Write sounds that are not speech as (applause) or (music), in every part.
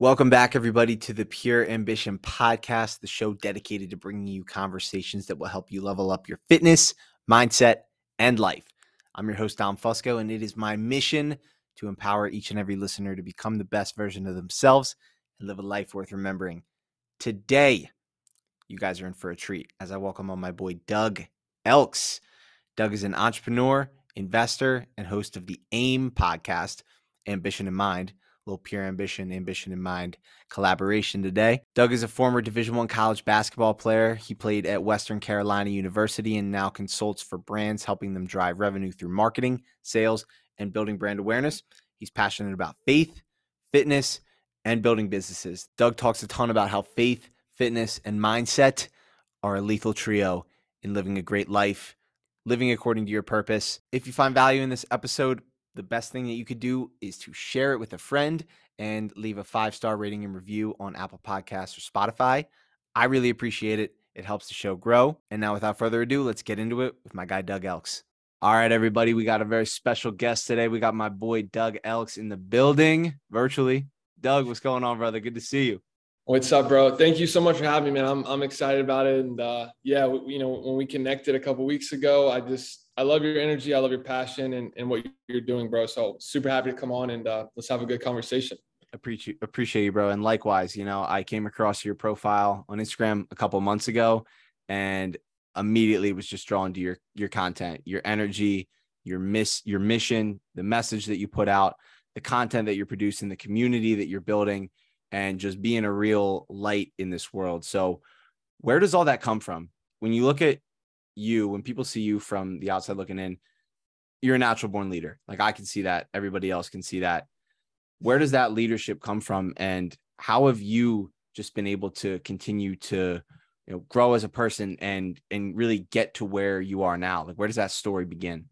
Welcome back, everybody, to the Pure Ambition Podcast, the show dedicated to bringing you conversations that will help you level up your fitness, mindset, and life. I'm your host, Dom Fusco, and it is my mission to empower each and every listener to become the best version of themselves and live a life worth remembering. Today, you guys are in for a treat as I welcome on my boy, Doug Elks. Doug is an entrepreneur, investor, and host of the AIM podcast, Ambition in Mind little pure ambition, ambition in mind collaboration today. Doug is a former Division One college basketball player. He played at Western Carolina University and now consults for brands, helping them drive revenue through marketing, sales, and building brand awareness. He's passionate about faith, fitness, and building businesses. Doug talks a ton about how faith, fitness, and mindset are a lethal trio in living a great life, living according to your purpose. If you find value in this episode, the best thing that you could do is to share it with a friend and leave a five star rating and review on Apple Podcasts or Spotify. I really appreciate it. It helps the show grow. And now, without further ado, let's get into it with my guy, Doug Elks. All right, everybody, we got a very special guest today. We got my boy, Doug Elks, in the building virtually. Doug, what's going on, brother? Good to see you. What's up, bro? Thank you so much for having me, man. I'm, I'm excited about it. And uh, yeah, you know, when we connected a couple weeks ago, I just I love your energy. I love your passion and, and what you're doing, bro. So super happy to come on and uh, let's have a good conversation. Appreciate appreciate you, bro. And likewise, you know, I came across your profile on Instagram a couple months ago, and immediately was just drawn to your your content, your energy, your miss, your mission, the message that you put out, the content that you're producing, the community that you're building, and just being a real light in this world. So, where does all that come from? When you look at you, when people see you from the outside looking in, you're a natural born leader. Like I can see that. Everybody else can see that. Where does that leadership come from? And how have you just been able to continue to you know grow as a person and and really get to where you are now? Like where does that story begin?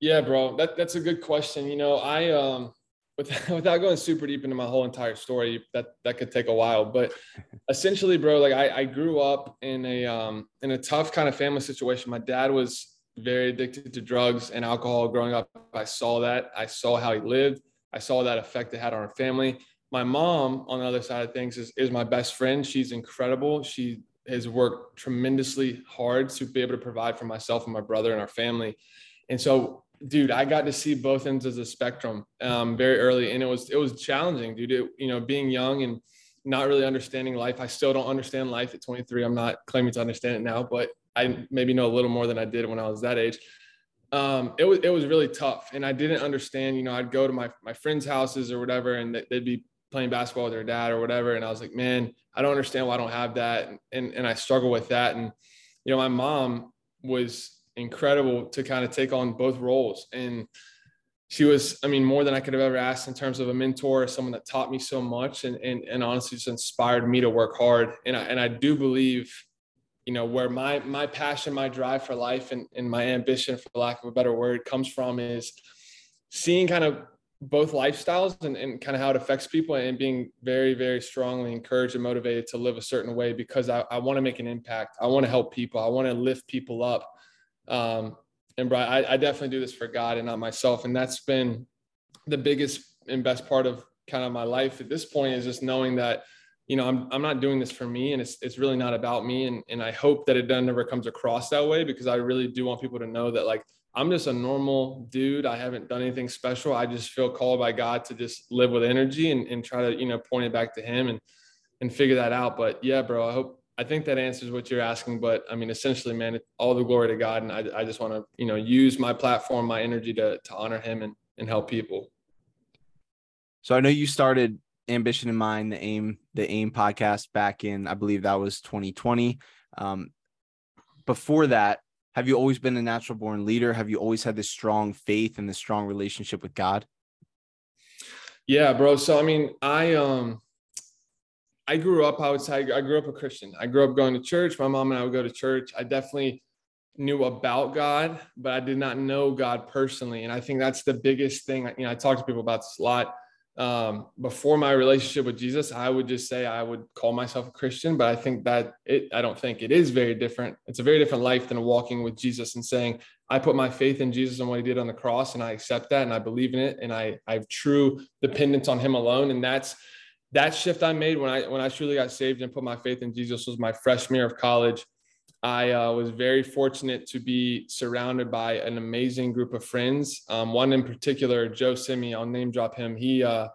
Yeah, bro. That that's a good question. You know, I um without, (laughs) without going super deep into my whole entire story, that that could take a while. But (laughs) essentially, bro, like I, I grew up in a um in a tough kind of family situation. My dad was very addicted to drugs and alcohol growing up. I saw that. I saw how he lived. I saw that effect it had on our family. My mom, on the other side of things, is, is my best friend. She's incredible. She has worked tremendously hard to be able to provide for myself and my brother and our family. And so dude, I got to see both ends of the spectrum um, very early, and it was it was challenging, dude. It, you know, being young and not really understanding life. I still don't understand life at 23. I'm not claiming to understand it now, but I maybe know a little more than I did when I was that age. Um, it was it was really tough, and I didn't understand. You know, I'd go to my my friends' houses or whatever, and they'd be playing basketball with their dad or whatever, and I was like, man, I don't understand why I don't have that, and and, and I struggle with that. And you know, my mom was incredible to kind of take on both roles. And she was, I mean, more than I could have ever asked in terms of a mentor, someone that taught me so much and, and, and honestly just inspired me to work hard. And I, and I do believe, you know, where my, my passion, my drive for life and, and my ambition, for lack of a better word, comes from is seeing kind of both lifestyles and, and kind of how it affects people and being very, very strongly encouraged and motivated to live a certain way because I, I want to make an impact. I want to help people. I want to lift people up. Um, and bro, I, I definitely do this for God and not myself. And that's been the biggest and best part of kind of my life at this point is just knowing that, you know, I'm, I'm not doing this for me and it's, it's really not about me. And, and I hope that it never comes across that way because I really do want people to know that like, I'm just a normal dude. I haven't done anything special. I just feel called by God to just live with energy and, and try to, you know, point it back to him and, and figure that out. But yeah, bro, I hope, I think that answers what you're asking, but I mean, essentially, man, all the glory to God. And I, I just want to, you know, use my platform, my energy to, to honor him and, and help people. So I know you started ambition in mind, the aim, the aim podcast back in, I believe that was 2020. Um, before that, have you always been a natural born leader? Have you always had this strong faith and this strong relationship with God? Yeah, bro. So, I mean, I, um, I grew up, say, I grew up a Christian. I grew up going to church. My mom and I would go to church. I definitely knew about God, but I did not know God personally. And I think that's the biggest thing. You know, I talk to people about this a lot. Um, before my relationship with Jesus, I would just say I would call myself a Christian, but I think that it, I don't think it is very different. It's a very different life than walking with Jesus and saying, I put my faith in Jesus and what he did on the cross, and I accept that and I believe in it, and I, I have true dependence on him alone. And that's that shift I made when I when I truly got saved and put my faith in Jesus was my freshman year of college. I uh, was very fortunate to be surrounded by an amazing group of friends. Um, one in particular, Joe Simi, I'll name drop him. He uh,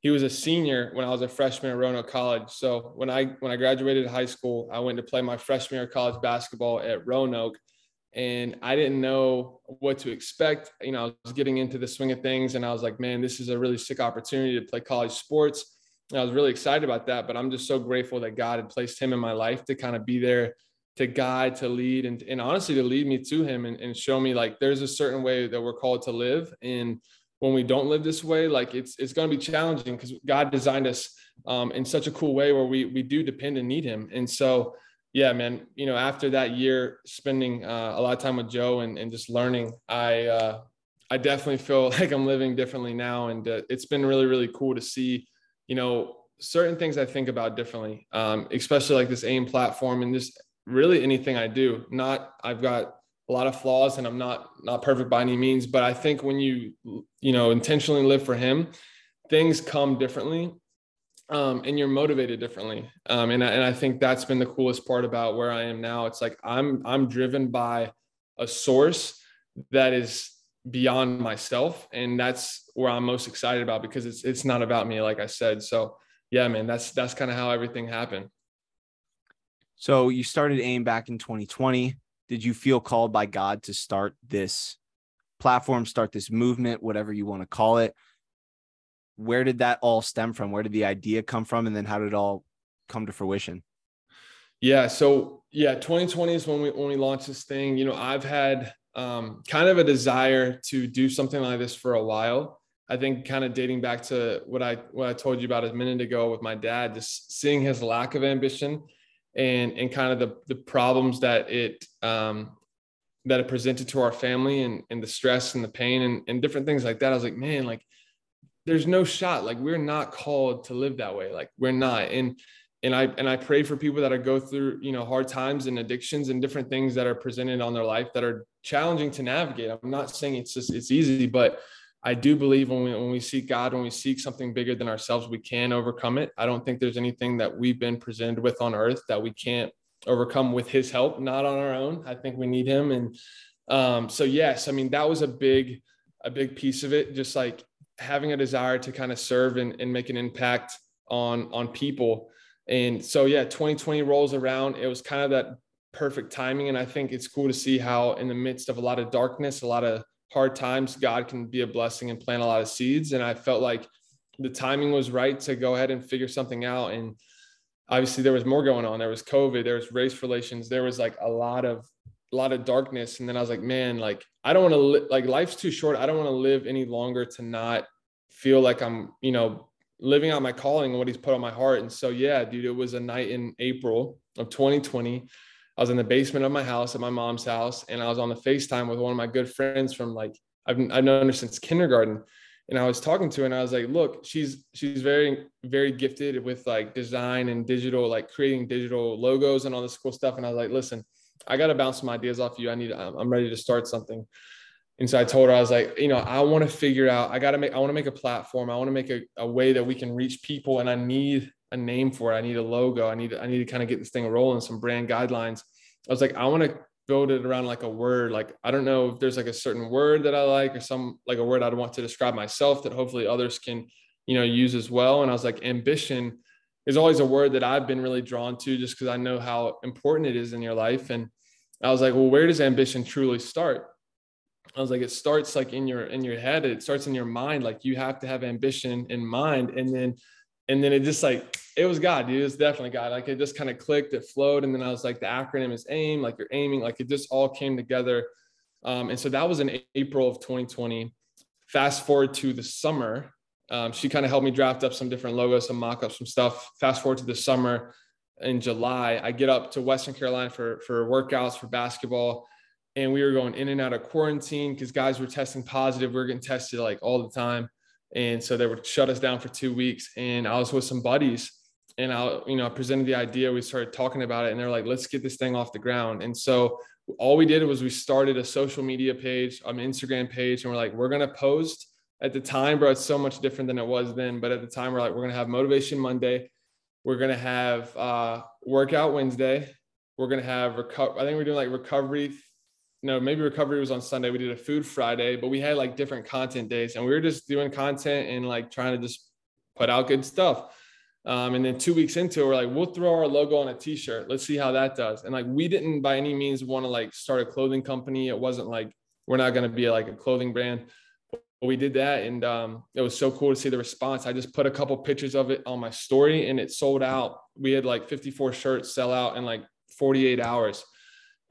he was a senior when I was a freshman at Roanoke College. So when I when I graduated high school, I went to play my freshman year of college basketball at Roanoke, and I didn't know what to expect. You know, I was getting into the swing of things, and I was like, man, this is a really sick opportunity to play college sports. I was really excited about that. But I'm just so grateful that God had placed him in my life to kind of be there to guide, to lead, and, and honestly to lead me to him and, and show me like there's a certain way that we're called to live. And when we don't live this way, like it's it's going to be challenging because God designed us um, in such a cool way where we we do depend and need Him. And so, yeah, man, you know, after that year spending uh, a lot of time with Joe and, and just learning, I uh, I definitely feel (laughs) like I'm living differently now, and uh, it's been really really cool to see, you know, certain things I think about differently, um, especially like this AIM platform and just really anything I do. Not I've got a lot of flaws and I'm not not perfect by any means, but I think when you you know intentionally live for him, things come differently. Um, and you're motivated differently. Um, and, I, and I think that's been the coolest part about where I am now. It's like I'm I'm driven by a source that is beyond myself, and that's where I'm most excited about because it's it's not about me, like I said. So yeah, man, that's that's kind of how everything happened. So you started AIM back in 2020. Did you feel called by God to start this platform, start this movement, whatever you want to call it? Where did that all stem from? Where did the idea come from? And then how did it all come to fruition? Yeah. So yeah, 2020 is when we when we launched this thing. You know, I've had um, kind of a desire to do something like this for a while. I think kind of dating back to what I what I told you about a minute ago with my dad, just seeing his lack of ambition and and kind of the the problems that it um, that it presented to our family and and the stress and the pain and, and different things like that. I was like, man, like there's no shot. Like we're not called to live that way. Like we're not. And and I and I pray for people that are go through you know hard times and addictions and different things that are presented on their life that are challenging to navigate. I'm not saying it's just it's easy, but I do believe when we when we seek God, when we seek something bigger than ourselves, we can overcome it. I don't think there's anything that we've been presented with on earth that we can't overcome with his help, not on our own. I think we need him. And um, so yes, I mean that was a big, a big piece of it, just like having a desire to kind of serve and, and make an impact on on people. And so yeah, 2020 rolls around. It was kind of that perfect timing. And I think it's cool to see how in the midst of a lot of darkness, a lot of hard times, God can be a blessing and plant a lot of seeds. And I felt like the timing was right to go ahead and figure something out. And obviously there was more going on. There was COVID, there was race relations, there was like a lot of a lot of darkness. And then I was like, man, like I don't want to li- like life's too short. I don't want to live any longer to not feel like I'm, you know, living out my calling and what he's put on my heart. And so yeah, dude, it was a night in April of 2020 I was in the basement of my house at my mom's house, and I was on the FaceTime with one of my good friends from like I've I've known her since kindergarten. And I was talking to her and I was like, look, she's she's very, very gifted with like design and digital, like creating digital logos and all this cool stuff. And I was like, listen, I gotta bounce some ideas off you. I need I'm ready to start something. And so I told her, I was like, you know, I want to figure out, I got to make, I want to make a platform. I want to make a, a way that we can reach people. And I need a name for it. I need a logo. I need I need to kind of get this thing rolling, some brand guidelines. I was like, I want to build it around like a word. Like I don't know if there's like a certain word that I like or some like a word I'd want to describe myself that hopefully others can, you know, use as well. And I was like, ambition is always a word that I've been really drawn to just because I know how important it is in your life. And I was like, well, where does ambition truly start? I was like, it starts like in your in your head. It starts in your mind. Like you have to have ambition in mind, and then and then it just like it was God, dude. It was definitely God. Like it just kind of clicked, it flowed, and then I was like, the acronym is AIM, like you're aiming, like it just all came together. Um, and so that was in April of 2020. Fast forward to the summer, um, she kind of helped me draft up some different logos, some mock-ups, some stuff. Fast forward to the summer in July, I get up to Western Carolina for for workouts for basketball, and we were going in and out of quarantine because guys were testing positive. We were getting tested like all the time. And so they would shut us down for two weeks. And I was with some buddies and I, you know, I presented the idea. We started talking about it and they're like, let's get this thing off the ground. And so all we did was we started a social media page, an Instagram page, and we're like, we're going to post at the time, bro, it's so much different than it was then. But at the time, we're like, we're gonna have motivation Monday, we're gonna have uh, workout Wednesday, we're gonna have recover. I think we're doing like recovery. No, maybe recovery was on Sunday. We did a food Friday, but we had like different content days, and we were just doing content and like trying to just put out good stuff. Um, and then two weeks into it, we're like, we'll throw our logo on a t-shirt. Let's see how that does. And like, we didn't by any means want to like start a clothing company. It wasn't like, we're not going to be like a clothing brand. But we did that. And um, it was so cool to see the response. I just put a couple pictures of it on my story and it sold out. We had like 54 shirts sell out in like 48 hours.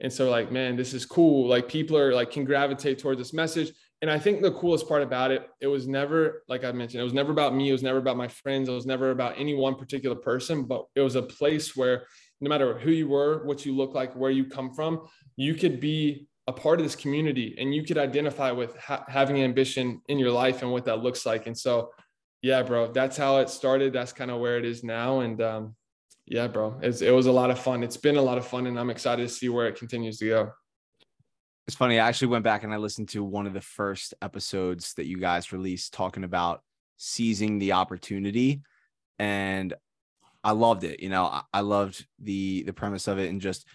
And so like, man, this is cool. Like people are like, can gravitate towards this message and I think the coolest part about it, it was never, like I mentioned, it was never about me. It was never about my friends. It was never about any one particular person, but it was a place where no matter who you were, what you look like, where you come from, you could be a part of this community and you could identify with ha- having ambition in your life and what that looks like. And so, yeah, bro, that's how it started. That's kind of where it is now. And um, yeah, bro, it's, it was a lot of fun. It's been a lot of fun and I'm excited to see where it continues to go. It's funny. I actually went back and I listened to one of the first episodes that you guys released talking about seizing the opportunity. And I loved it. You know, I, loved the the premise of it and just,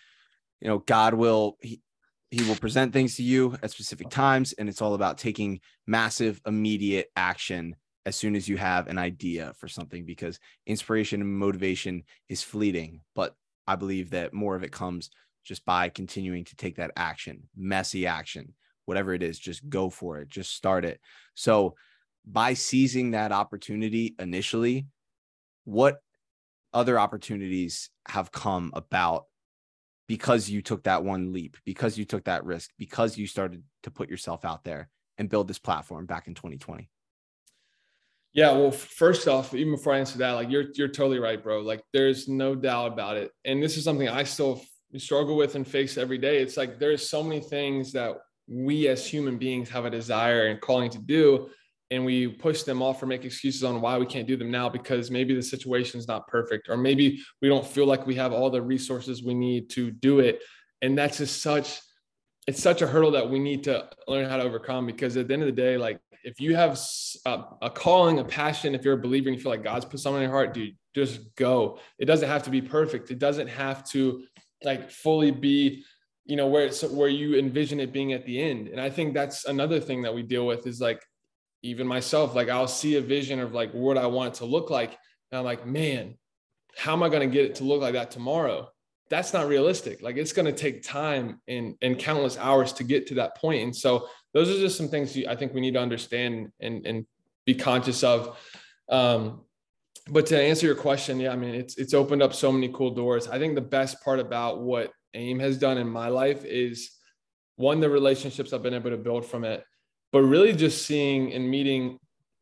you know, God will he, he will present things to you at specific times and it's all about taking massive immediate action as soon as you have an idea for something because inspiration and motivation is fleeting but i believe that more of it comes just by continuing to take that action, messy action, whatever it is, just go for it, just start it. So, by seizing that opportunity initially, what other opportunities have come about because you took that one leap, because you took that risk, because you started to put yourself out there and build this platform back in 2020? Yeah, well, first off, even before I answer that, like you're you're totally right, bro. Like there's no doubt about it. And this is something I still struggle with and face every day. It's like there's so many things that we as human beings have a desire and calling to do and we push them off or make excuses on why we can't do them now because maybe the situation is not perfect or maybe we don't feel like we have all the resources we need to do it and that's just such it's such a hurdle that we need to learn how to overcome because at the end of the day like if you have a, a calling a passion if you're a believer and you feel like god's put something in your heart dude just go. It doesn't have to be perfect. It doesn't have to like fully be you know where it's where you envision it being at the end. And i think that's another thing that we deal with is like even myself like i'll see a vision of like what i want it to look like. And i'm like man how am i going to get it to look like that tomorrow that's not realistic. Like it's going to take time and and countless hours to get to that point. And so those are just some things i think we need to understand and and be conscious of. Um but to answer your question, yeah, I mean, it's it's opened up so many cool doors. I think the best part about what AIM has done in my life is one, the relationships I've been able to build from it, but really just seeing and meeting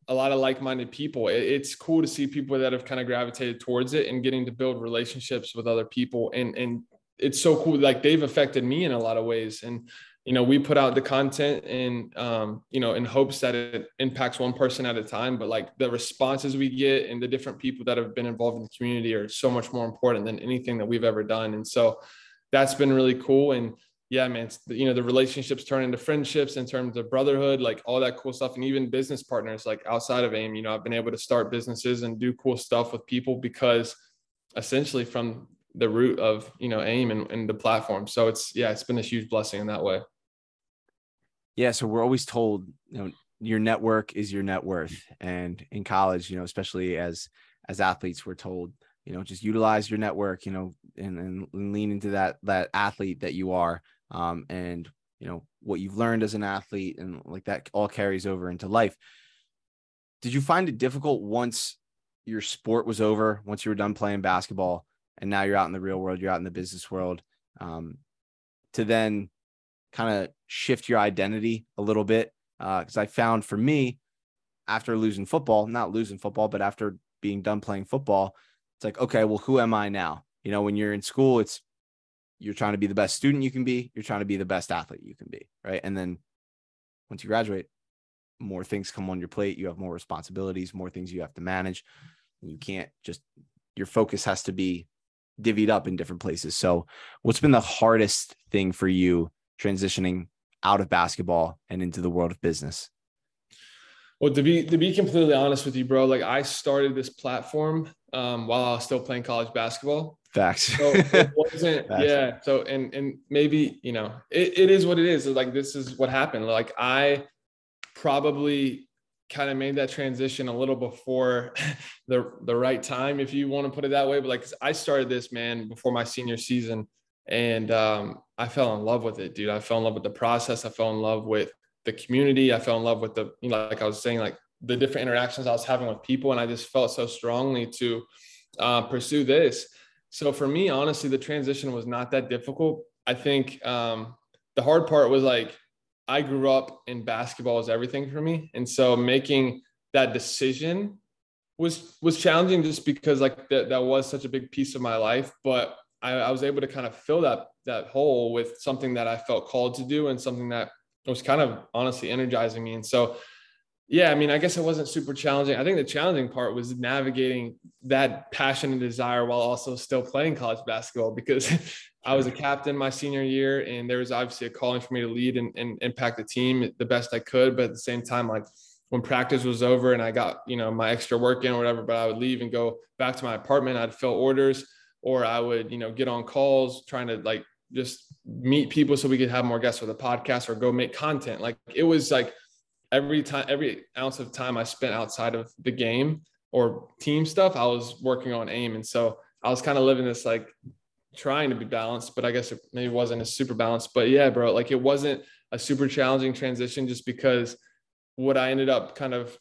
a lot of like-minded people. it's cool to see people that have kind of gravitated towards it and getting to build relationships with other people. And and it's so cool. Like they've affected me in a lot of ways. And you know we put out the content and um, you know in hopes that it impacts one person at a time but like the responses we get and the different people that have been involved in the community are so much more important than anything that we've ever done and so that's been really cool and yeah man you know the relationships turn into friendships in terms of brotherhood like all that cool stuff and even business partners like outside of aim you know i've been able to start businesses and do cool stuff with people because essentially from the root of you know aim and, and the platform so it's yeah it's been a huge blessing in that way yeah, so we're always told, you know, your network is your net worth. And in college, you know, especially as as athletes, we're told, you know, just utilize your network, you know, and, and lean into that that athlete that you are. Um, and you know, what you've learned as an athlete and like that all carries over into life. Did you find it difficult once your sport was over, once you were done playing basketball, and now you're out in the real world, you're out in the business world, um, to then kind of shift your identity a little bit. Because uh, I found for me, after losing football, not losing football, but after being done playing football, it's like, okay, well, who am I now? You know, when you're in school, it's you're trying to be the best student you can be, you're trying to be the best athlete you can be, right? And then once you graduate, more things come on your plate, you have more responsibilities, more things you have to manage. You can't just your focus has to be divvied up in different places. So, what's been the hardest thing for you transitioning out of basketball and into the world of business? Well, to be to be completely honest with you, bro, like I started this platform um, while I was still playing college basketball. Facts. So it (laughs) wasn't, Facts. yeah. So and and maybe you know it, it is what it is. Like this is what happened. Like I probably kind of made that transition a little before (laughs) the the right time, if you want to put it that way. But like I started this man before my senior season, and um, I fell in love with it, dude. I fell in love with the process. I fell in love with the community. I fell in love with the, you know, like I was saying, like the different interactions I was having with people. And I just felt so strongly to uh, pursue this. So for me, honestly, the transition was not that difficult. I think um, the hard part was like, I grew up in basketball was everything for me. And so making that decision was, was challenging just because like that, that was such a big piece of my life, but I, I was able to kind of fill that, that hole with something that I felt called to do and something that was kind of honestly energizing me. And so, yeah, I mean, I guess it wasn't super challenging. I think the challenging part was navigating that passion and desire while also still playing college basketball because (laughs) I was a captain my senior year and there was obviously a calling for me to lead and, and impact the team the best I could. But at the same time, like when practice was over and I got, you know, my extra work in or whatever, but I would leave and go back to my apartment. I'd fill orders or I would, you know, get on calls trying to like just meet people so we could have more guests for the podcast or go make content. Like it was like every time, every ounce of time I spent outside of the game or team stuff, I was working on aim. And so I was kind of living this like trying to be balanced, but I guess it maybe wasn't a super balanced. But yeah, bro, like it wasn't a super challenging transition just because what I ended up kind of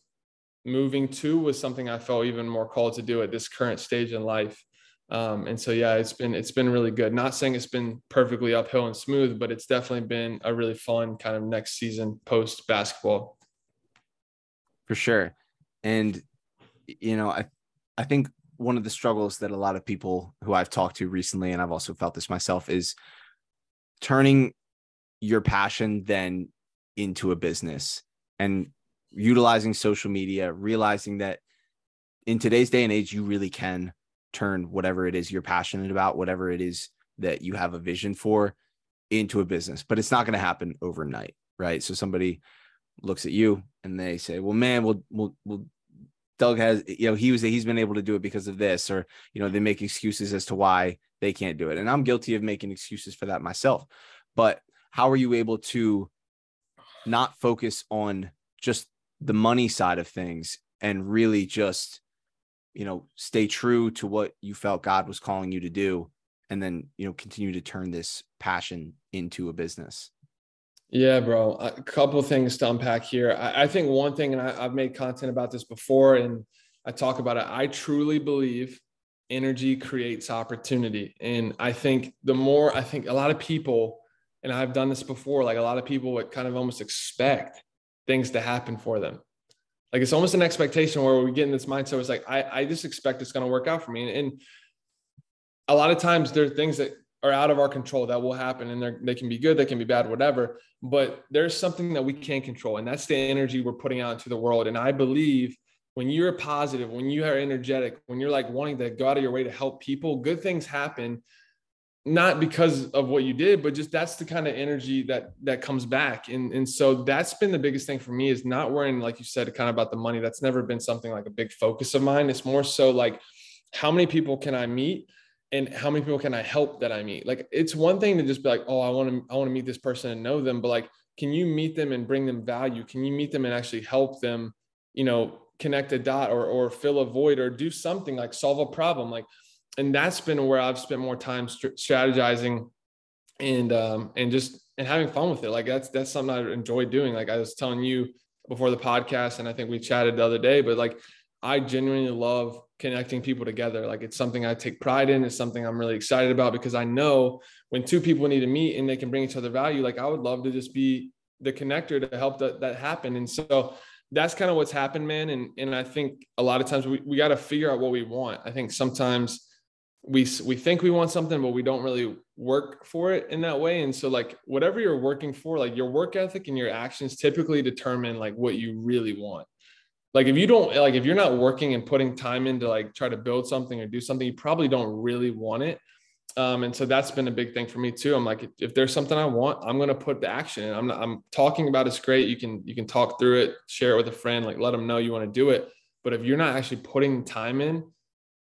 moving to was something I felt even more called to do at this current stage in life. Um, and so yeah, it's been it's been really good. Not saying it's been perfectly uphill and smooth, but it's definitely been a really fun kind of next season post basketball. For sure. And you know, I I think one of the struggles that a lot of people who I've talked to recently, and I've also felt this myself, is turning your passion then into a business and utilizing social media, realizing that in today's day and age, you really can turn whatever it is you're passionate about, whatever it is that you have a vision for into a business. But it's not going to happen overnight, right? So somebody looks at you and they say, "Well, man, we'll we'll, Doug has, you know, he was he's been able to do it because of this, or you know, they make excuses as to why they can't do it. And I'm guilty of making excuses for that myself. But how are you able to not focus on just the money side of things and really just you know, stay true to what you felt God was calling you to do and then, you know, continue to turn this passion into a business? Yeah, bro. A couple things to unpack here. I, I think one thing, and I, I've made content about this before and I talk about it. I truly believe energy creates opportunity. And I think the more, I think a lot of people, and I've done this before, like a lot of people would kind of almost expect things to happen for them. Like it's almost an expectation where we get in this mindset. It's like I, I just expect it's going to work out for me, and, and a lot of times there are things that are out of our control that will happen, and they can be good, they can be bad, whatever. But there's something that we can't control, and that's the energy we're putting out into the world. And I believe when you're positive, when you are energetic, when you're like wanting to go out of your way to help people, good things happen not because of what you did, but just that's the kind of energy that that comes back. And and so that's been the biggest thing for me is not worrying, like you said, kind of about the money. That's never been something like a big focus of mine. It's more so like how many people can I meet and how many people can I help that I meet? Like it's one thing to just be like, oh, I want to I want to meet this person and know them, but like, can you meet them and bring them value? Can you meet them and actually help them, you know, connect a dot or or fill a void or do something like solve a problem? Like and that's been where I've spent more time strategizing and um and just and having fun with it. Like that's that's something I enjoy doing. Like I was telling you before the podcast, and I think we chatted the other day, but like I genuinely love connecting people together. Like it's something I take pride in. It's something I'm really excited about because I know when two people need to meet and they can bring each other value, like I would love to just be the connector to help that, that happen. And so that's kind of what's happened, man. And, and I think a lot of times we, we got to figure out what we want. I think sometimes we we think we want something but we don't really work for it in that way and so like whatever you're working for like your work ethic and your actions typically determine like what you really want like if you don't like if you're not working and putting time into like try to build something or do something you probably don't really want it Um, and so that's been a big thing for me too. I'm like, if there's something I want, I'm going to put the action in. I'm not, I'm talking about it's great. You can, you can talk through it, share it with a friend, like let them know you want to do it. But if you're not actually putting time in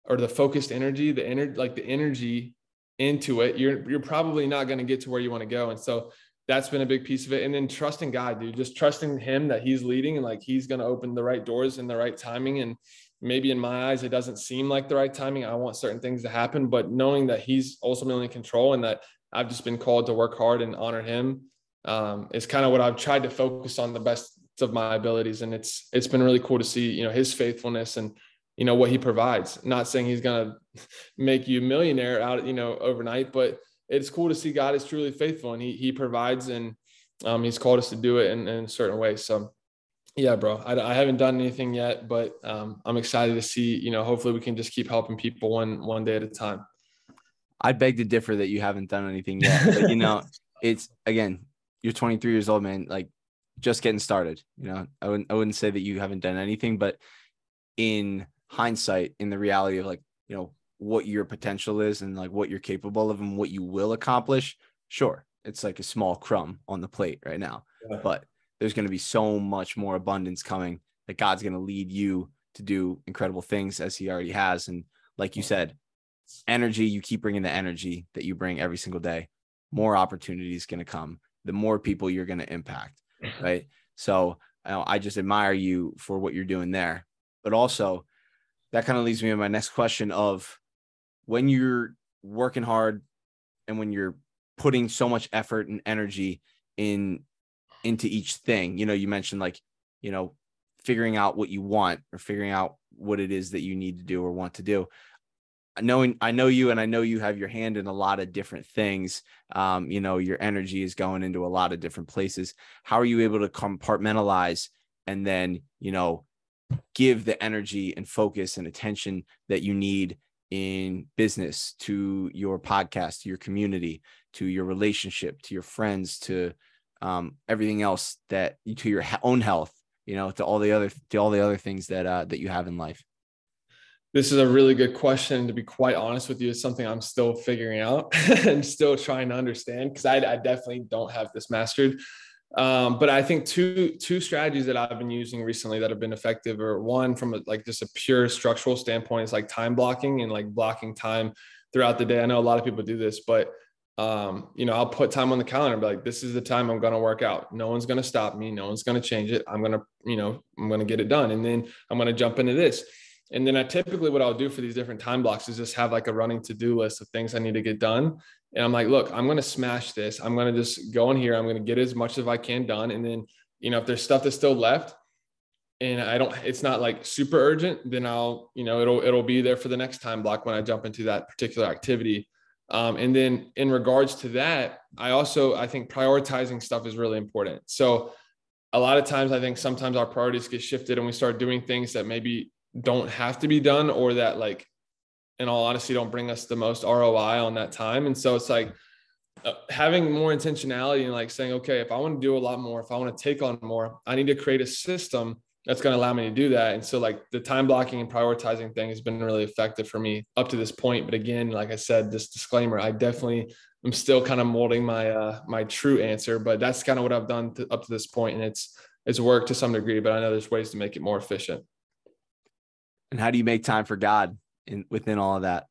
or the focused energy, the energy, like the energy into it, you're, you're probably not going to get to where you want to go. And so that's been a big piece of it. And then trusting God, dude, just trusting him that he's leading and like he's going to open the right doors in the right timing. And maybe in my eyes, it doesn't seem like the right timing. I want certain things to happen, but knowing that he's ultimately in control and that I've just been called to work hard and honor him um, is kind of what I've tried to focus on the best of my abilities. And it's, it's been really cool to see, you know, his faithfulness and, you know, what he provides, not saying he's going (laughs) to make you a millionaire out, you know, overnight, but it's cool to see God is truly faithful and he, he provides and um, he's called us to do it in, in certain ways. So yeah, bro, I, I haven't done anything yet, but um, I'm excited to see, you know, hopefully we can just keep helping people one, one day at a time. I beg to differ that you haven't done anything yet, but you know, (laughs) it's again, you're 23 years old, man, like just getting started, you know, I wouldn't, I wouldn't say that you haven't done anything, but in hindsight, in the reality of like, you know, what your potential is and like what you're capable of and what you will accomplish, sure, it's like a small crumb on the plate right now. Yeah. But there's going to be so much more abundance coming that God's going to lead you to do incredible things as he already has. And like you said, energy, you keep bringing the energy that you bring every single day, more opportunities going to come, the more people you're going to impact. (laughs) Right. So you know, I just admire you for what you're doing there. But also, that kind of leads me to my next question of when you're working hard and when you're putting so much effort and energy in into each thing you know you mentioned like you know figuring out what you want or figuring out what it is that you need to do or want to do. Knowing i know you and i know you have your hand in a lot of different things. Um, you know your energy is going into a lot of different places. How are you able to compartmentalize and then you know give the energy and focus and attention that you need in business to your podcast to your community to your relationship to your friends to um, everything else that to your own health you know to all the other to all the other things that uh, that you have in life? This is a really good question to be quite honest with you. It's something i'm still figuring out (laughs) and still trying to understand because I, I, definitely don't have this mastered um, but i think two two strategies that i've been using recently that have been effective are one from a, like just a pure structural standpoint is like time blocking and like blocking time throughout the day i know a lot of people do this but um, you know, I'll put time on the calendar be like, this is the time I'm going to work out. No one's going to stop me. No one's going to change it. I'm going to, you know, I'm going to get it done. And then I'm going to jump into this. And then I typically, what I'll do for these different time blocks is just have like a running to do list of things I need to get done. And I'm like, look, I'm going to smash this. I'm going to just go in here. I'm going to get as much as I can done. And then, you know, if there's stuff that's still left, and I don't, it's not like super urgent, then I'll, you know, it'll, it'll be there for the next time block when I jump into that particular activity. Um, and then in regards to that, I also I think prioritizing stuff is really important. So a lot of times I think sometimes our priorities get shifted and we start doing things that maybe don't have to be done or that like in all honesty don't bring us the most ROI on that time. And so it's like uh, having more intentionality and like saying, okay, if I want to do a lot more, if I want to take on more, I need to create a system that's going to allow me to do that. And so like the time blocking and prioritizing thing has been really effective for me up to this point. But again, like I said, this disclaimer, I definitely am still kind of molding my, uh, my true answer, but that's kind of what I've done to, up to this point, And it's, it's worked to some degree, but I know there's ways to make it more efficient. And how do you make time for God in within all of that?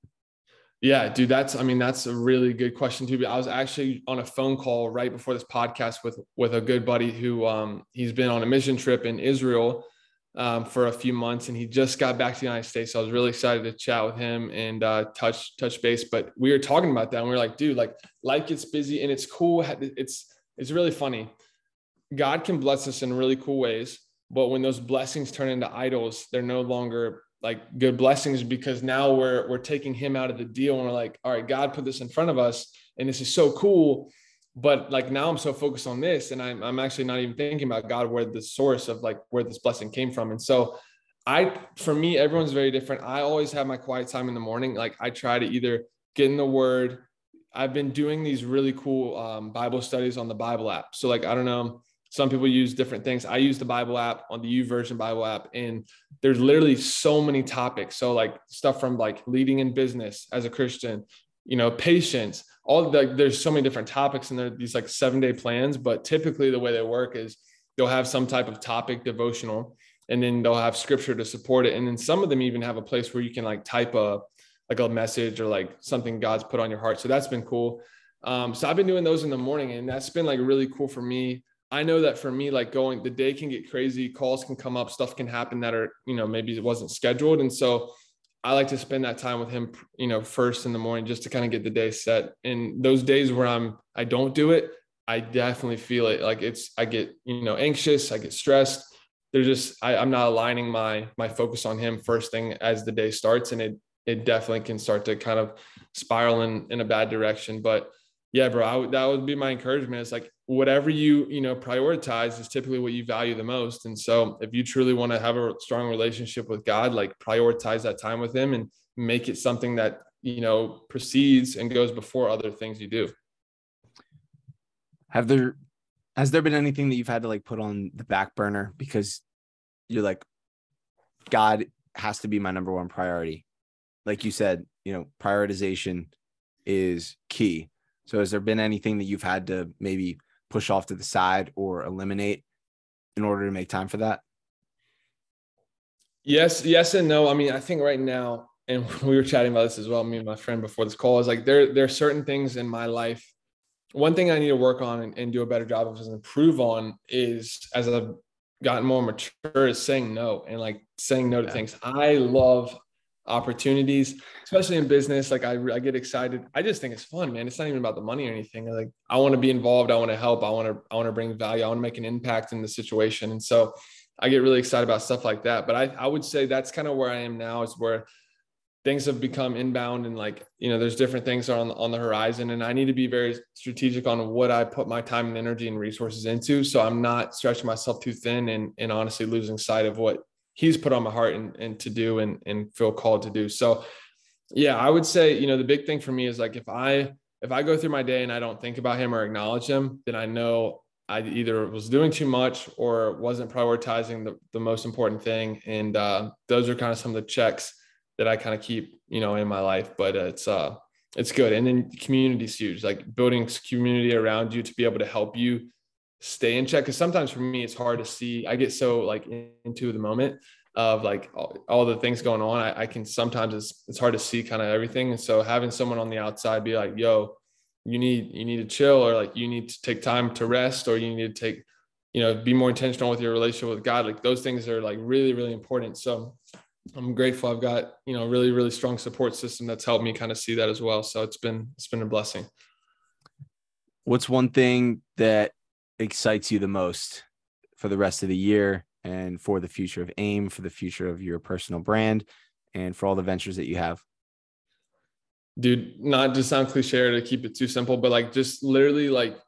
Yeah, dude, that's I mean that's a really good question too. I was actually on a phone call right before this podcast with with a good buddy who um he's been on a mission trip in Israel um, for a few months and he just got back to the United States. So I was really excited to chat with him and uh, touch touch base. But we were talking about that and we are like, dude, like life gets busy and it's cool. It's it's really funny. God can bless us in really cool ways, but when those blessings turn into idols, they're no longer like good blessings because now we're we're taking him out of the deal and we're like all right god put this in front of us and this is so cool but like now i'm so focused on this and i'm, I'm actually not even thinking about god where the source of like where this blessing came from. And so i for me everyone's very different. I always have my quiet time in the morning. Like i try to either get in the word. I've been doing these really cool um, bible studies on the bible app. So like i don't know some people use different things. I use the Bible app on the YouVersion Bible app, and there's literally so many topics. So like stuff from like leading in business as a Christian, you know, patience, all the, there's so many different topics and there these like seven day plans, but typically the way they work is they'll have some type of topic devotional and then they'll have scripture to support it. And then some of them even have a place where you can like type a, like a message or like something God's put on your heart. So that's been cool. Um, so I've been doing those in the morning and that's been like really cool for me. I know that for me, like going, the day can get crazy, calls can come up, stuff can happen that are, you know, maybe it wasn't scheduled. And so I like to spend that time with him, you know, first in the morning just to kind of get the day set. And those days where I'm, I don't do it, I definitely feel it. Like it's, I get, you know, anxious, I get stressed. They're just, I, I'm not aligning my, my focus on him first thing as the day starts. And it, it definitely can start to kind of spiral in, in a bad direction. But yeah, bro, I would, that would be my encouragement. It's like whatever you, you know, prioritize is typically what you value the most. And so if you truly want to have a strong relationship with God, like prioritize that time with him and make it something that, you know, precedes and goes before other things you do. Have there, has there been anything that you've had to like put on the back burner because you're like, God has to be my number one priority? Like you said, you know, prioritization is key so has there been anything that you've had to maybe push off to the side or eliminate in order to make time for that? Yes, yes and no. I mean, I think right now, and (laughs) we were chatting about this as well, me and my friend before this call, is like there, there are certain things in my life. One thing I need to work on and, and do a better job of is improve on is as I've gotten more mature is saying no and like saying no to yeah. things. I love opportunities, especially in business. Like I, I get excited. I just think it's fun, man. It's not even about the money or anything. Like I want to be involved. I want to help. I want to, I want to bring value. I want to make an impact in the situation. And so I get really excited about stuff like that. But I, I would say that's kind of where I am now is where things have become inbound and like, you know, there's different things on, on the horizon and I need to be very strategic on what I put my time and energy and resources into. So I'm not stretching myself too thin and, and honestly losing sight of what he's put on my heart and, and to do and, and feel called to do. So yeah, I would say, you know, the big thing for me is like if I if I go through my day and I don't think about him or acknowledge him, then I know I either was doing too much or wasn't prioritizing the, the most important thing. And uh, those are kind of some of the checks that I kind of keep, you know, in my life. But it's uh it's good. And then community is huge, like building community around you to be able to help you stay in check because sometimes for me it's hard to see. I get so like into the moment of like all, all the things going on I, I, can sometimes it's, it's hard to see kind of everything. And so having someone on the outside be like yo you need you need to chill or like you need to take time to rest or you need to take you know be more intentional with your relationship with god like those things are like really really important. So i'm grateful i've got you know really really strong support system that's helped me kind of see that as well. So it's been it's been a blessing. What's one thing that excites you the most for the rest of the year and for the future of AIM, for the future of your personal brand, and for all the ventures that you have? Dude, not to sound cliche to keep it too simple, but like just literally like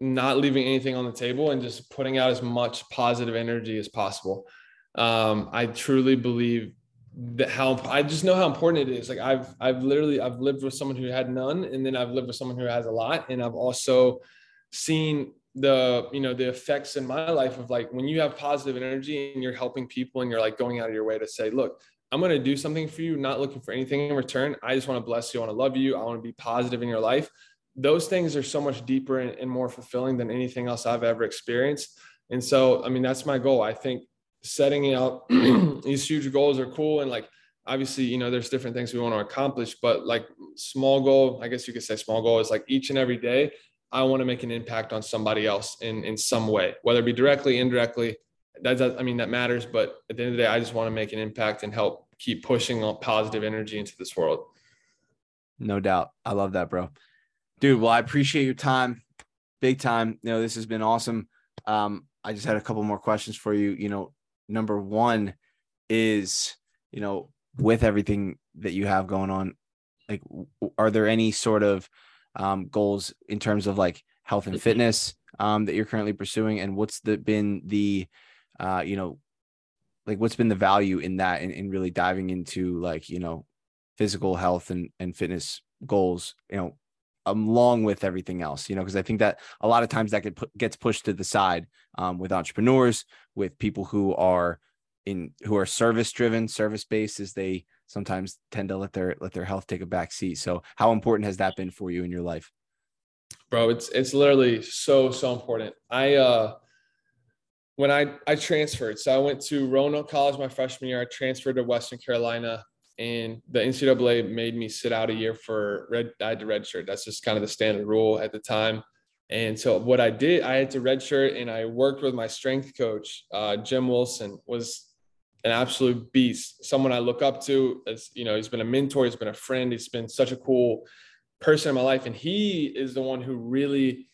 not leaving anything on the table and just putting out as much positive energy as possible. Um, I truly believe that how I just know how important it is. Like I've I've literally I've lived with someone who had none, and then I've lived with someone who has a lot, and I've also seen the you know the effects in my life of like when you have positive energy and you're helping people and you're like going out of your way to say look i'm going to do something for you not looking for anything in return. I just want to bless you. I want to love you. I want to be positive in your life. Those things are so much deeper and, and more fulfilling than anything else i've ever experienced. And so i mean that's my goal. I think setting out (clears throat) these huge goals are cool and like obviously you know there's different things we want to accomplish but like small goal i guess you could say small goal is like each and every day I want to make an impact on somebody else in in some way, whether it be directly, indirectly. That I mean, that matters. But at the end of the day, I just want to make an impact and help keep pushing positive energy into this world. No doubt. I love that, bro. Dude, well, I appreciate your time. Big time. You know, this has been awesome. Um, I just had a couple more questions for you. You know, number one is, you know, with everything that you have going on, like, are there any sort of um, goals in terms of like health and fitness. um, that you're currently pursuing, and what's the been the uh, you know like what's been the value in that and, and really diving into like you know physical health and and fitness goals you know along with everything else? You know because i think that a lot of times that get gets pushed to the side um, with entrepreneurs with people who are in who are service driven service based as they sometimes tend to let their let their health take a back seat. So how important has that been for you in your life? Bro, it's it's literally so so important. I uh when I I transferred, so I went to Roanoke College my freshman year. I transferred to Western Carolina, and the NCAA made me sit out a year for red. I had to redshirt. That's just kind of the standard rule at the time. And so what I did, I had to redshirt, and I worked with my strength coach, uh, Jim Wilson, was an absolute beast. Someone I look up to. As you know, he's been a mentor. He's been a friend. He's been such a cool person in my life, and he is the one who really.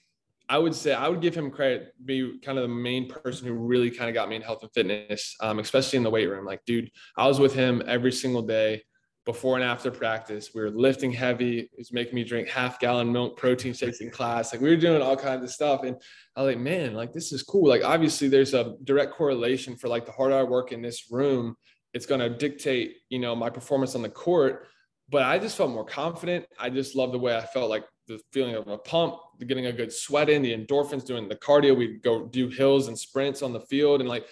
I would say I would give him credit, be kind of the main person who really kind of got me in health and fitness, um, especially in the weight room. Like, dude, I was with him every single day before and after practice. We were lifting heavy. It was making me drink half gallon milk protein shakes in class. Like we were doing all kinds of stuff. And I was like, man, like this is cool. Like obviously there's a direct correlation for like the harder I work in this room, it's going to dictate, you know, my performance on the court. But I just felt more confident. I just love the way I felt like the feeling of a pump, getting a good sweat in, the endorphins, doing the cardio. We'd go do hills and sprints on the field. And like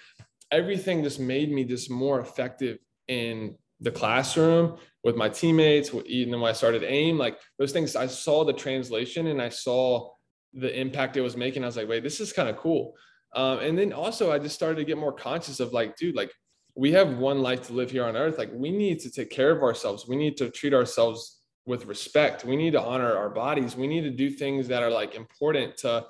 everything just made me just more effective in the classroom with my teammates, even when I started AIM, like those things, I saw the translation and I saw the impact it was making. I was like, wait, this is kind of cool. Um, and then also, I just started to get more conscious of like, dude, like we have one life to live here on earth. Like we need to take care of ourselves. We need to treat ourselves with respect. We need to honor our bodies. We need to do things that are like important to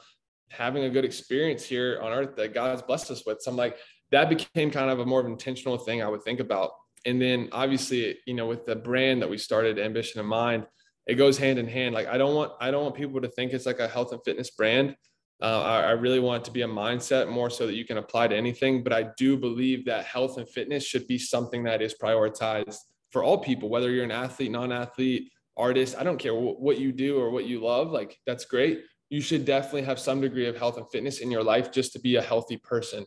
having a good experience here on earth that God's blessed us with. So I'm like, that became kind of a more of intentional thing I would think about and then obviously you know with the brand that we started ambition in mind it goes hand in hand. Like i don't want i don't want people to think it's like a health and fitness brand. Uh, I, I really want it to be a mindset more so that you can apply to anything. But i do believe that health and fitness should be something that is prioritized for all people whether you're an athlete non-athlete artist i don't care what you do or what you love like that's great. You should definitely have some degree of health and fitness in your life just to be a healthy person.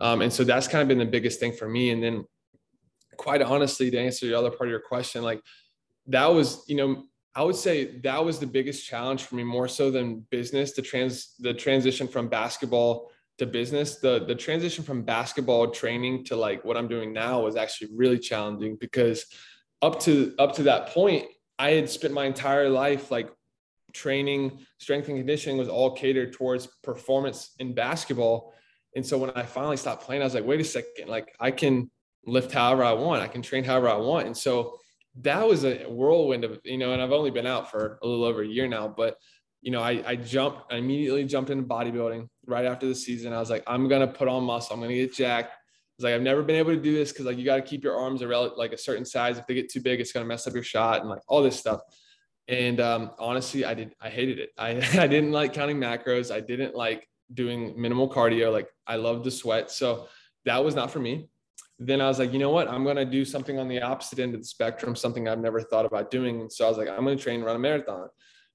Um, and so that's kind of been the biggest thing for me. And then quite honestly, to answer the other part of your question, like that was, you know, I would say that was the biggest challenge for me more so than business, the trans the transition from basketball to business. The the transition from basketball training to like what I'm doing now was actually really challenging because up to up to that point, I had spent my entire life like training, strength and conditioning was all catered towards performance in basketball. And so when I finally stopped playing, I was like, wait a second, like I can lift however I want. I can train however I want. And so that was a whirlwind of, you know, and I've only been out for a little over a year now, but you know, I, I jumped, I immediately jumped into bodybuilding right after the season. I was like, I'm going to put on muscle. I'm going to get jacked. I was like, I've never been able to do this because like you got to keep your arms like a certain size. If they get too big, it's going to mess up your shot and like all this stuff. And um, honestly, I did, I hated it. I, (laughs) I didn't like counting macros. I didn't like doing minimal cardio. Like I love the sweat. So that was not for me then I was like, you know what? I'm going to do something on the opposite end of the spectrum, something I've never thought about doing. And so I was like, I'm going to train and run a marathon.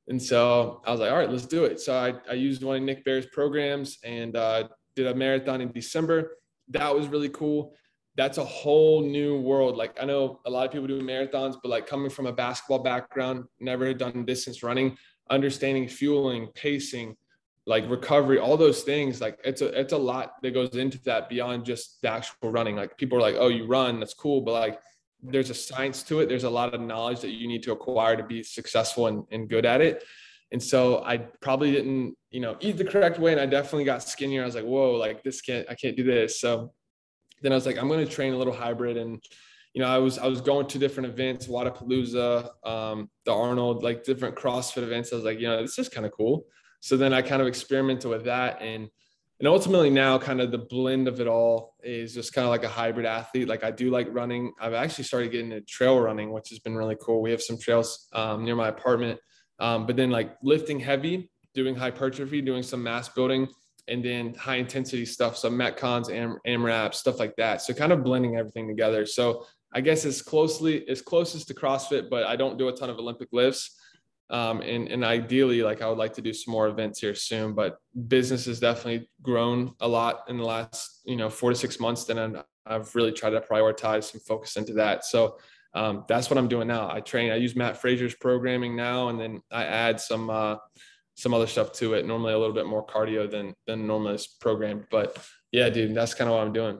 And so I was like, all right, let's do it. So I, I used one of Nick Bear's programs and uh, did a marathon in December. That was really cool. That's a whole new world. Like I know a lot of people do marathons, but like coming from a basketball background, never done distance running, understanding fueling, pacing, like recovery, all those things, like it's a it's a lot that goes into that beyond just the actual running. Like people are like, oh, you run, that's cool, but like there's a science to it. There's a lot of knowledge that you need to acquire to be successful and, and good at it. And so I probably didn't, you know, eat the correct way. And I definitely got skinnier. I was like, whoa, like this can't, I can't do this. So then I was like, I'm going to train a little hybrid. And, you know, I was, I was going to different events, Wodapalooza, um, the Arnold, like different CrossFit events. I was like, you know, this is kind of cool. So then I kind of experimented with that and and ultimately now kind of the blend of it all is just kind of like a hybrid athlete. Like I do like running. I've actually started getting into trail running, which has been really cool. We have some trails um, near my apartment, um, but then like lifting heavy, doing hypertrophy, doing some mass building, and then high intensity stuff. So metcons, am, AMRAP, stuff like that. So kind of blending everything together. So I guess as closely as closest to CrossFit, but I don't do a ton of Olympic lifts. Um, and, and ideally, like I would like to do some more events here soon, but business has definitely grown a lot in the last, you know, four to six months. Then I've really tried to prioritize some focus into that. So um, that's what I'm doing now. I train, I use Mat Fraser's programming now, and then I add some, uh, some other stuff to it. Normally a little bit more cardio than, than normally is programmed, but yeah, dude, that's kind of what I'm doing.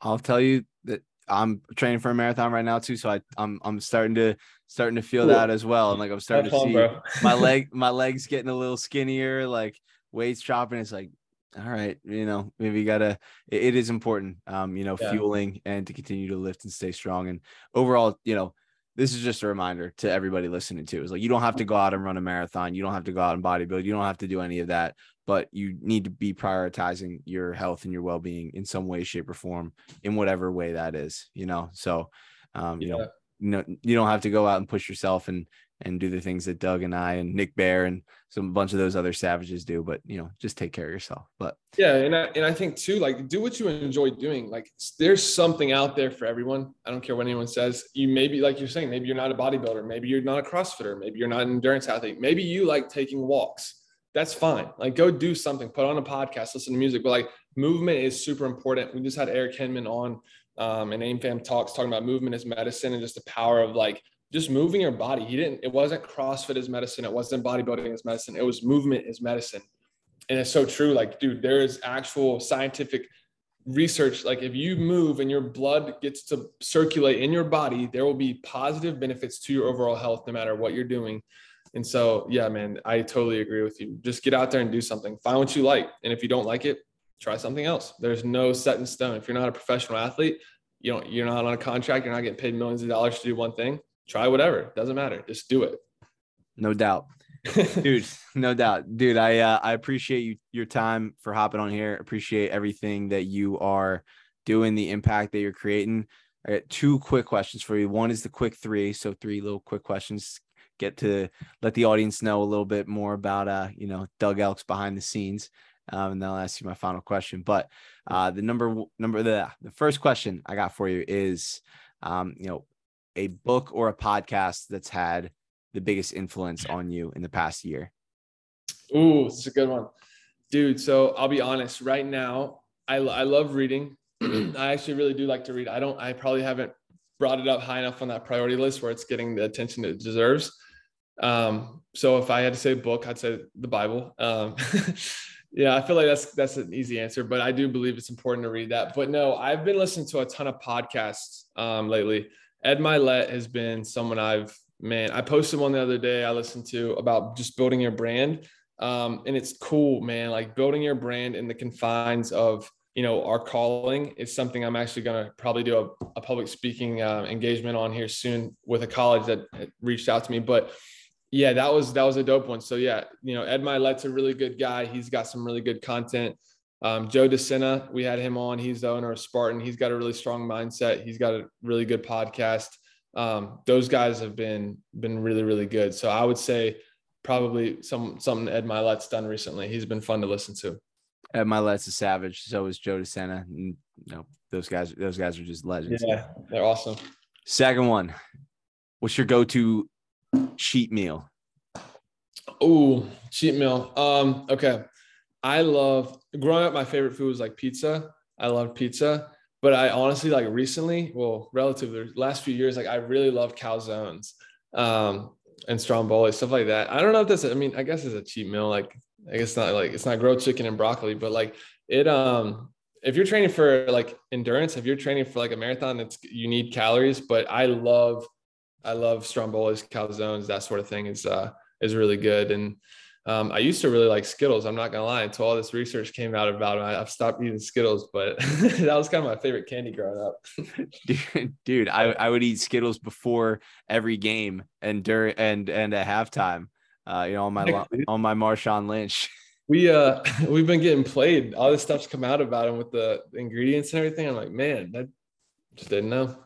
I'll tell you that I'm training for a marathon right now too, so I I'm I'm starting to starting to feel that as well. And like I'm starting Have to fun, see (laughs) my leg my legs getting a little skinnier, like weights dropping. It's like, all right, you know, maybe you gotta. it, it is important, um, you know, yeah. fueling and to continue to lift and stay strong. And overall, you know, this is just a reminder to everybody listening to is like you don't have to go out and run a marathon you don't have to go out and bodybuild you don't have to do any of that but you need to be prioritizing your health and your well-being in some way shape or form in whatever way that is you know so um, you yeah. know you know you don't have to go out and push yourself and and do the things that Doug and I and Nick Bear and some bunch of those other savages do. But you know, just take care of yourself. But yeah, and I, and I think too, like do what you enjoy doing. Like there's something out there for everyone. I don't care what anyone says. You maybe like you're saying, maybe you're not a bodybuilder, maybe you're not a CrossFitter, maybe you're not an endurance athlete, maybe you like taking walks. That's fine. Like go do something, put on a podcast, listen to music. But like movement is super important. We just had Eric Hinman on um, and AimFam talks talking about movement as medicine and just the power of like just moving your body. He didn't, it wasn't CrossFit as medicine. It wasn't bodybuilding as medicine. It was movement as medicine. And it's so true. Like, dude, there is actual scientific research. Like, if you move and your blood gets to circulate in your body, there will be positive benefits to your overall health, no matter what you're doing. And so, yeah, man, I totally agree with you. Just get out there and do something. Find what you like. And if you don't like it, try something else. There's no set in stone. If you're not a professional athlete, you don't, you're not on a contract, you're not getting paid millions of dollars to do one thing try whatever. Doesn't matter. Just do it. No doubt. (laughs) dude, no doubt. Dude, I uh, I appreciate you your time for hopping on here. Appreciate everything that you are doing, the impact that you're creating. I got two quick questions for you. One is the quick three. So three little quick questions. Get to let the audience know a little bit more about uh, you know, Doug Elks behind the scenes. Um, and then I'll ask you my final question. But uh the number number the the first question I got for you is um, you know, a book or a podcast that's had the biggest influence on you in the past year? Ooh, it's a good one, dude. So I'll be honest. Right now, I I love reading. (clears throat) I actually really do like to read. I don't. I probably haven't brought it up high enough on that priority list where it's getting the attention it deserves. Um, so if I had to say book, I'd say the Bible. Um, (laughs) yeah, I feel like that's that's an easy answer, but I do believe it's important to read that. But no, I've been listening to a ton of podcasts um, lately. Ed Mylett has been someone I've man. I posted one the other day. I listened to about just building your brand, um, and it's cool, man. Like building your brand in the confines of you know our calling is something I'm actually going to probably do a, a public speaking uh, engagement on here soon with a college that reached out to me, but. Yeah, that was that was a dope one. So yeah, you know, Ed Mylett's a really good guy. He's got some really good content. Um, Joe DeSena, we had him on. He's the owner of Spartan. He's got a really strong mindset. He's got a really good podcast. Um, those guys have been been really really good. So I would say probably some something Ed Mylett's done recently. He's been fun to listen to. Ed Mylett's a savage. So is Joe DeSena. And, you know those guys. Those guys are just legends. Yeah, they're awesome. Second one. What's your go-to cheat meal? Oh, cheat meal. Um, okay. I love growing up. My favorite food was like pizza. I loved pizza, but I honestly like recently, well, relatively last few years, like I really love calzones um, and stromboli, stuff like that. I don't know if that's. I mean, I guess it's a cheat meal. Like I guess not like it's not grilled chicken and broccoli, but like it. Um, if you're training for like endurance, if you're training for like a marathon, it's you need calories. But I love, I love strombolis, calzones, that sort of thing is uh is really good and um, I used to really like Skittles. I'm not gonna lie. Until all this research came out about them, I, have stopped eating Skittles. But (laughs) that was kind of my favorite candy growing up. (laughs) dude, dude, I, I would eat Skittles before every game and during and and at halftime. Uh, you know, on my on my Marshawn Lynch. (laughs) We uh we've been getting played. All this stuff's come out about him with the ingredients and everything. I'm like, man, I just didn't know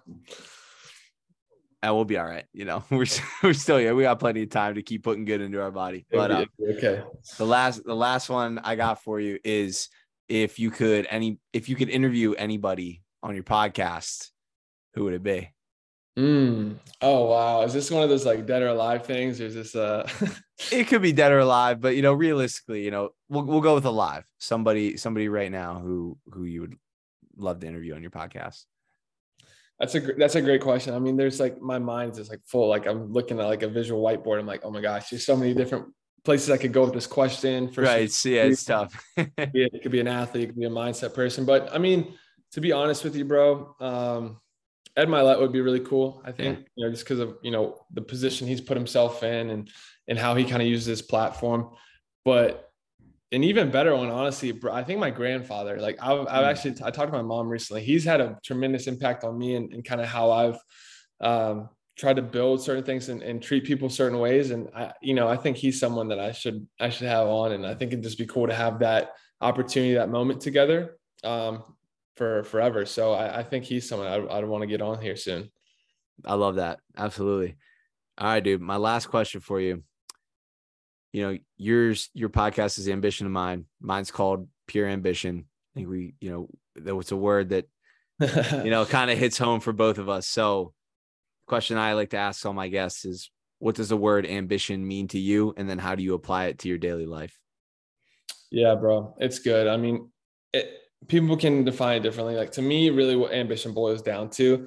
and we'll be all right. You know, (laughs) we're we're still here. We got plenty of time to keep putting good into our body. But uh, okay, the last the last one I got for you is if you could any if you could interview anybody on your podcast, who would it be? Mm. Oh wow, is this one of those like dead or alive things, or is this uh? (laughs) it could be dead or alive, but you know, realistically, you know, we'll we'll go with alive. Somebody somebody right now who who you would love to interview on your podcast. That's a that's a great question. I mean, there's like my mind's just like full. Like I'm looking at like a visual whiteboard. I'm like, oh my gosh, there's so many different places I could go with this question. For right. Some, yeah, it's tough. (laughs) it could be an athlete, it could be a mindset person. But I mean, to be honest with you, bro, um, Ed Mylett would be really cool. I think yeah. you know just because of you know the position he's put himself in and and how he kind of uses his platform. But an even better one, honestly, I think my grandfather. Like I've, I've hmm. actually I talked to my mom recently. He's had a tremendous impact on me and, and kind of how I've um, tried to build certain things and, and, treat people certain ways. And I, you know, I think he's someone that I should I should have on, and I think it'd just be cool to have that opportunity, that moment together um, for forever. So I, I think he's someone I, I'd want to get on here soon. I love that. Absolutely. All right, dude. My last question for you. You know, yours, your podcast is ambition of mine. Mine's called pure ambition. I think we, you know, that was a word that, you know, (laughs) kind of hits home for both of us. So, question I like to ask all my guests is, what does the word ambition mean to you, and then how do you apply it to your daily life? Yeah, bro, it's good. I mean, it, people can define it differently. Like to me, really, what ambition boils down to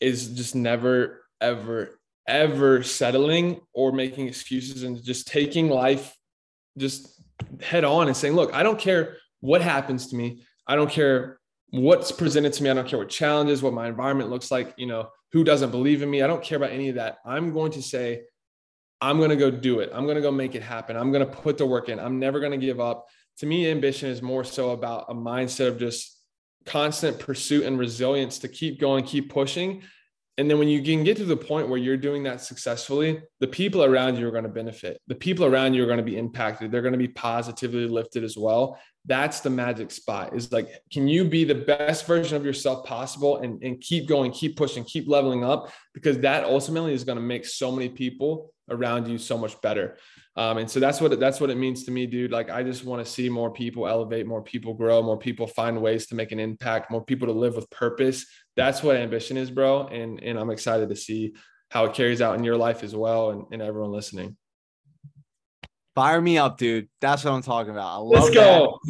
is just never, ever, ever settling or making excuses and just taking life just head on and saying, look, I don't care what happens to me. I don't care what's presented to me. I don't care what challenges, what my environment looks like, you know, who doesn't believe in me. I don't care about any of that. I'm going to say, I'm going to go do it. I'm going to go make it happen. I'm going to put the work in. I'm never going to give up. To me, ambition is more so about a mindset of just constant pursuit and resilience to keep going, keep pushing, and then when you can get to the point where you're doing that successfully, the people around you are going to benefit. The people around you are going to be impacted. They're going to be positively lifted as well. That's the magic spot is like, can you be the best version of yourself possible and, and keep going, keep pushing, keep leveling up? Because that ultimately is going to make so many people around you so much better. Um, and so that's what that's what it means to me, dude. Like I just want to see more people elevate, more people grow, more people find ways to make an impact, more people to live with purpose. That's what ambition is, bro. And and I'm excited to see how it carries out in your life as well, and, and everyone listening. Fire me up, dude. That's what I'm talking about. I love Let's go.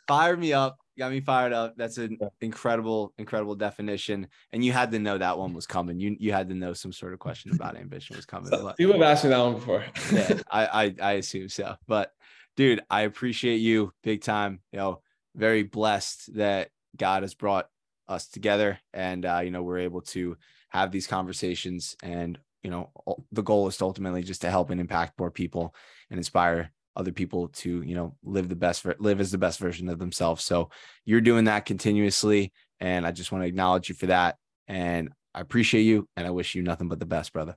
(laughs) Fire me up got me fired up. That's an incredible, incredible definition. And you had to know that one was coming. You you had to know some sort of question about ambition was coming. So, people have asked me that one before. (laughs) yeah, (laughs) I, I I assume so. But dude, I appreciate you big time. You know, very blessed that God has brought us together, and uh, you know we're able to have these conversations. And you know, the goal is to ultimately just to help and impact more people and inspire other people to you know live the best live as the best version of themselves so you're doing that continuously and i just want to acknowledge you for that and i appreciate you and i wish you nothing but the best brother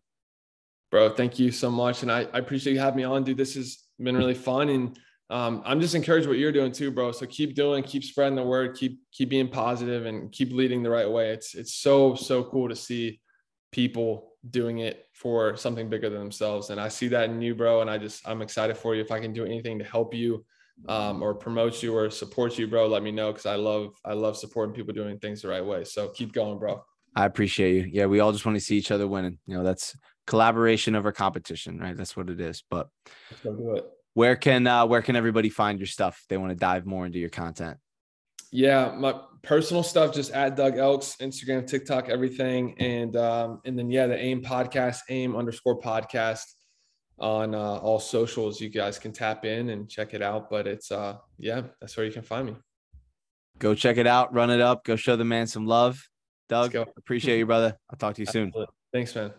bro thank you so much and i, I appreciate you having me on dude this has been really fun and um, i'm just encouraged what you're doing too bro so keep doing keep spreading the word keep keep being positive and keep leading the right way it's it's so so cool to see people doing it for something bigger than themselves. And I see that in you, bro. And I just, I'm excited for you. If I can do anything to help you um, or promote you or support you, bro, let me know. Cause I love, I love supporting people doing things the right way. So keep going, bro. I appreciate you. Yeah. We all just want to see each other winning. You know, that's collaboration over competition, right? That's what it is. But let's go do it. Where can, uh, where can everybody find your stuff? If they want to dive more into your content. Yeah, my personal stuff just at Doug Elks, Instagram, TikTok, everything, and um, and then yeah, the AIM podcast, AIM underscore podcast on uh, all socials. You guys can tap in and check it out. But it's uh, yeah, that's where you can find me. Go check it out, run it up, go show the man some love. Doug, appreciate you, brother. I'll talk to you soon. Thanks, man.